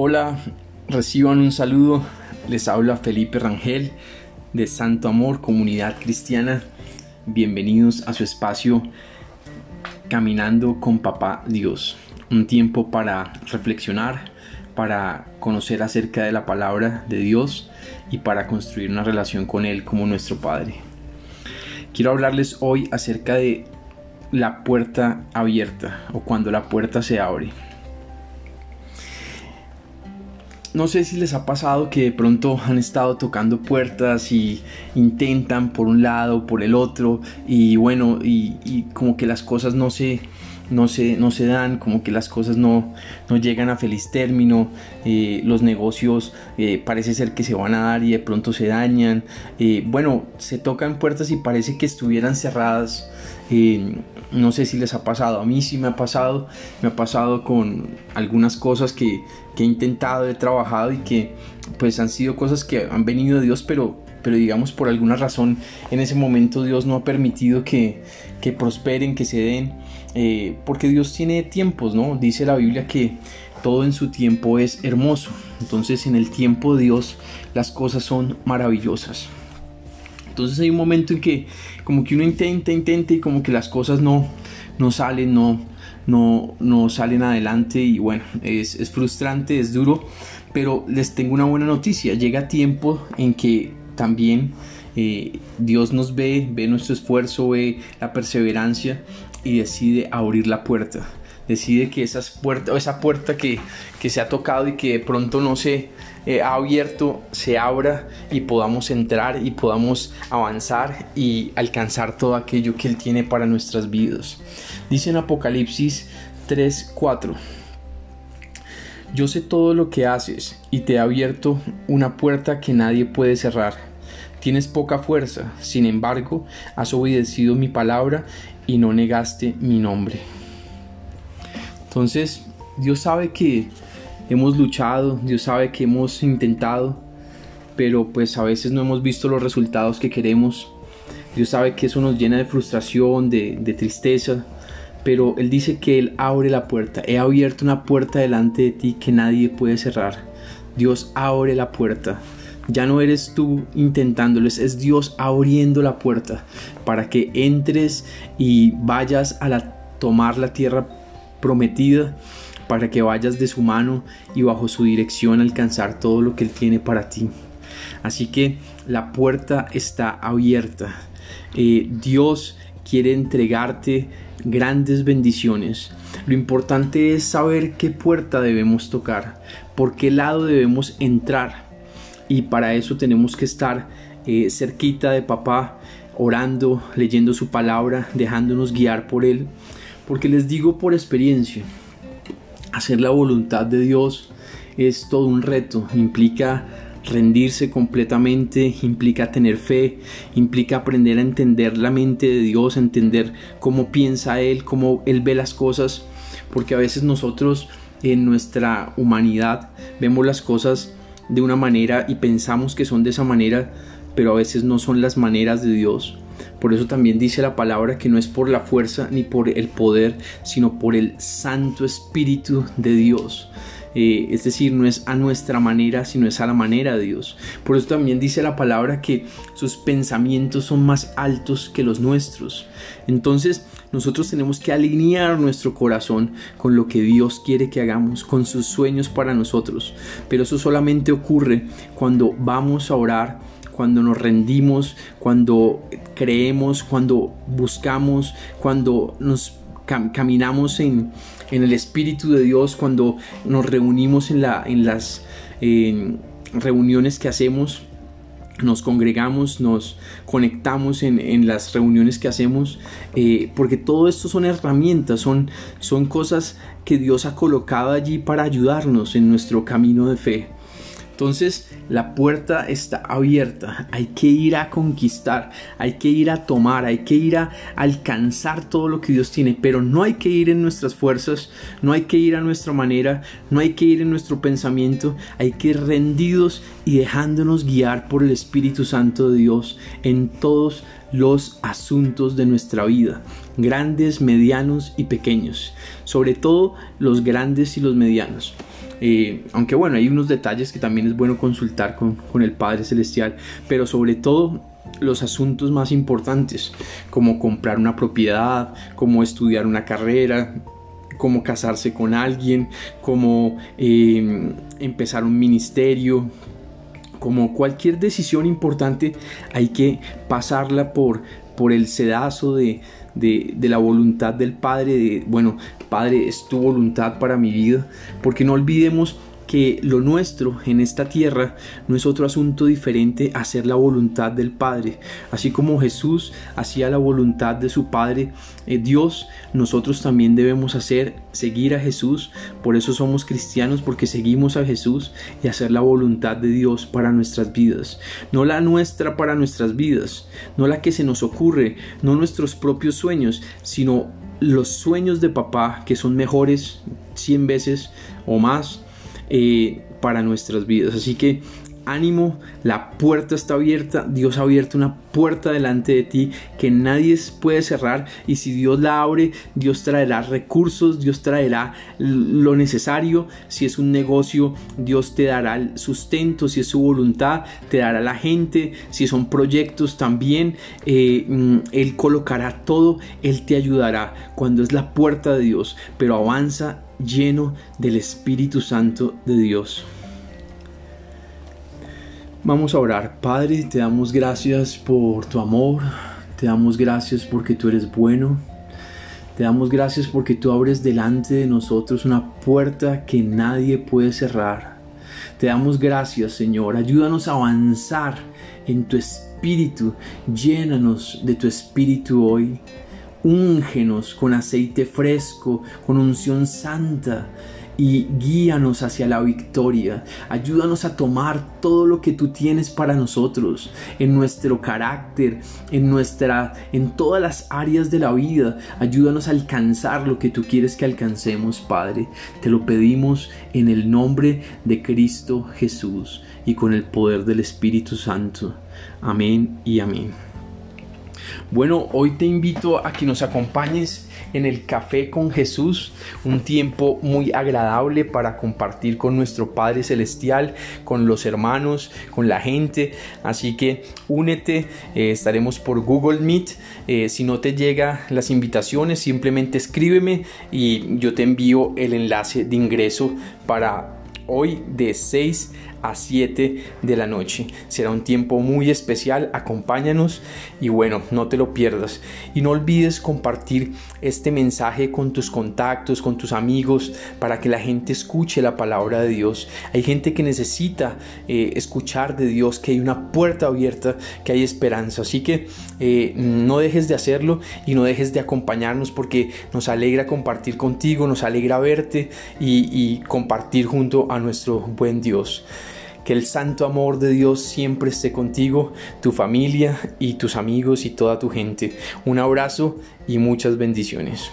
Hola, reciban un saludo. Les habla Felipe Rangel de Santo Amor, Comunidad Cristiana. Bienvenidos a su espacio Caminando con Papá Dios. Un tiempo para reflexionar, para conocer acerca de la palabra de Dios y para construir una relación con Él como nuestro Padre. Quiero hablarles hoy acerca de la puerta abierta o cuando la puerta se abre. No sé si les ha pasado que de pronto han estado tocando puertas y intentan por un lado, por el otro, y bueno, y, como que las cosas no se, no se, no se dan, como que las cosas no, no llegan a feliz término, eh, los negocios eh, parece ser que se van a dar y de pronto se dañan, eh, bueno, se tocan puertas y parece que estuvieran cerradas no sé si les ha pasado, a mí sí me ha pasado, me ha pasado con algunas cosas que, he intentado, he trabajado y que pues han sido cosas que han venido de Dios, pero, pero digamos por alguna razón en ese momento Dios no ha permitido que, que prosperen, que se den, eh, porque Dios tiene tiempos, ¿no? Dice la Biblia que todo en su tiempo es hermoso, entonces en el tiempo de Dios las cosas son maravillosas. Entonces hay un momento en que como que uno intenta, intenta y como que las cosas no, no salen, no, no, no salen adelante y bueno, es, frustrante, es duro, pero les tengo una buena noticia, llega tiempo en que también eh, Dios nos ve, ve nuestro esfuerzo, ve la perseverancia y decide abrir la puerta. Decide que esas puertas, esa puerta que, se ha tocado y que de pronto no se eh, ha abierto, se abra y podamos entrar y podamos avanzar y alcanzar todo aquello que Él tiene para nuestras vidas. Dice en Apocalipsis 3:4. Yo sé todo lo que haces y te he abierto una puerta que nadie puede cerrar. Tienes poca fuerza, sin embargo, has obedecido mi palabra y no negaste mi nombre. Entonces, Dios sabe que hemos luchado, Dios sabe que hemos intentado, pero pues a veces no hemos visto los resultados que queremos. Dios sabe que eso nos llena de frustración, de, tristeza, pero Él dice que Él abre la puerta. He abierto una puerta delante de ti que nadie puede cerrar. Dios abre la puerta. Ya no eres tú intentándolo, es Dios abriendo la puerta para que entres y vayas a la, tomar la tierra prometida para que vayas de su mano y bajo su dirección alcanzar todo lo que Él tiene para ti. Así que la puerta está abierta. Eh, Dios quiere entregarte grandes bendiciones. Lo importante es saber qué puerta debemos tocar, por qué lado debemos entrar. Y para eso tenemos que estar eh, cerquita de papá, orando, leyendo su palabra, dejándonos guiar por él porque les digo por experiencia, hacer la voluntad de Dios es todo un reto, implica rendirse completamente, implica tener fe, implica aprender a entender la mente de Dios, entender cómo piensa Él, cómo Él ve las cosas, porque a veces nosotros en nuestra humanidad vemos las cosas de una manera y pensamos que son de esa manera, pero a veces no son las maneras de Dios. Por eso también dice la palabra que no es por la fuerza ni por el poder, sino por el Santo Espíritu de Dios. Eh, es decir, no es a nuestra manera, sino es a la manera de Dios. Por eso también dice la palabra que sus pensamientos son más altos que los nuestros. Entonces, nosotros tenemos que alinear nuestro corazón con lo que Dios quiere que hagamos, con sus sueños para nosotros. Pero eso solamente ocurre cuando vamos a orar cuando nos rendimos, cuando creemos, cuando buscamos, cuando nos caminamos en, el Espíritu de Dios, cuando nos reunimos en, la, en las reuniones que hacemos, nos congregamos, nos conectamos en, las reuniones que hacemos, eh, porque todo esto son herramientas, son, son cosas que Dios ha colocado allí para ayudarnos en nuestro camino de fe. Entonces la puerta está abierta, hay que ir a conquistar, hay que ir a tomar, hay que ir a alcanzar todo lo que Dios tiene, pero no hay que ir en nuestras fuerzas, no hay que ir a nuestra manera, no hay que ir en nuestro pensamiento, hay que ir rendidos y dejándonos guiar por el Espíritu Santo de Dios en todos los asuntos de nuestra vida, grandes, medianos y pequeños, sobre todo los grandes y los medianos. Eh, aunque bueno, hay unos detalles que también es bueno consultar con, con el Padre Celestial, pero sobre todo los asuntos más importantes, como comprar una propiedad, como estudiar una carrera, como casarse con alguien, como eh, empezar un ministerio, como cualquier decisión importante hay que pasarla por, por el sedazo de, de, de, la voluntad del Padre, de, bueno, Padre, es tu voluntad para mi vida, porque no olvidemos que lo nuestro en esta tierra no es otro asunto diferente a hacer la voluntad del Padre. Así como Jesús hacía la voluntad de su Padre, eh, Dios, nosotros también debemos hacer, seguir a Jesús. Por eso somos cristianos, porque seguimos a Jesús y hacer la voluntad de Dios para nuestras vidas. No la nuestra para nuestras vidas, no la que se nos ocurre, no nuestros propios sueños, sino los sueños de papá que son mejores 100 veces o más eh, para nuestras vidas. Así que ánimo, la puerta está abierta, Dios ha abierto una puerta delante de ti que nadie puede cerrar y si Dios la abre, Dios traerá recursos, Dios traerá lo necesario, si es un negocio, Dios te dará el sustento, si es su voluntad, te dará la gente, si son proyectos también, eh, mm, Él colocará todo, Él te ayudará cuando es la puerta de Dios, pero avanza lleno del Espíritu Santo de Dios. Vamos a orar. Padre, te damos gracias por tu amor, te damos gracias porque tú eres bueno, te damos gracias porque tú abres delante de nosotros una puerta que nadie puede cerrar. Te damos gracias, Señor. Ayúdanos a avanzar en tu espíritu. Llénanos de tu espíritu hoy. Úngenos con aceite fresco, con unción santa y guíanos hacia la victoria. Ayúdanos a tomar todo lo que tú tienes para nosotros, en nuestro carácter, en nuestra en todas las áreas de la vida. Ayúdanos a alcanzar lo que tú quieres que alcancemos, Padre. Te lo pedimos en el nombre de Cristo Jesús y con el poder del Espíritu Santo. Amén y amén. Bueno, hoy te invito a que nos acompañes en el Café con Jesús, un tiempo muy agradable para compartir con nuestro Padre Celestial, con los hermanos, con la gente. Así que únete, eh, estaremos por Google Meet. Eh, si no te llega las invitaciones, simplemente escríbeme y yo te envío el enlace de ingreso para hoy de 6 a 7 de la noche. Será un tiempo muy especial, acompáñanos y bueno, no te lo pierdas. Y no olvides compartir este mensaje con tus contactos, con tus amigos, para que la gente escuche la palabra de Dios. Hay gente que necesita eh, escuchar de Dios, que hay una puerta abierta, que hay esperanza. Así que eh, no dejes de hacerlo y no dejes de acompañarnos porque nos alegra compartir contigo, nos alegra verte y, y compartir junto a nuestro buen Dios. Que el santo amor de Dios siempre esté contigo, tu familia y tus amigos y toda tu gente. Un abrazo y muchas bendiciones.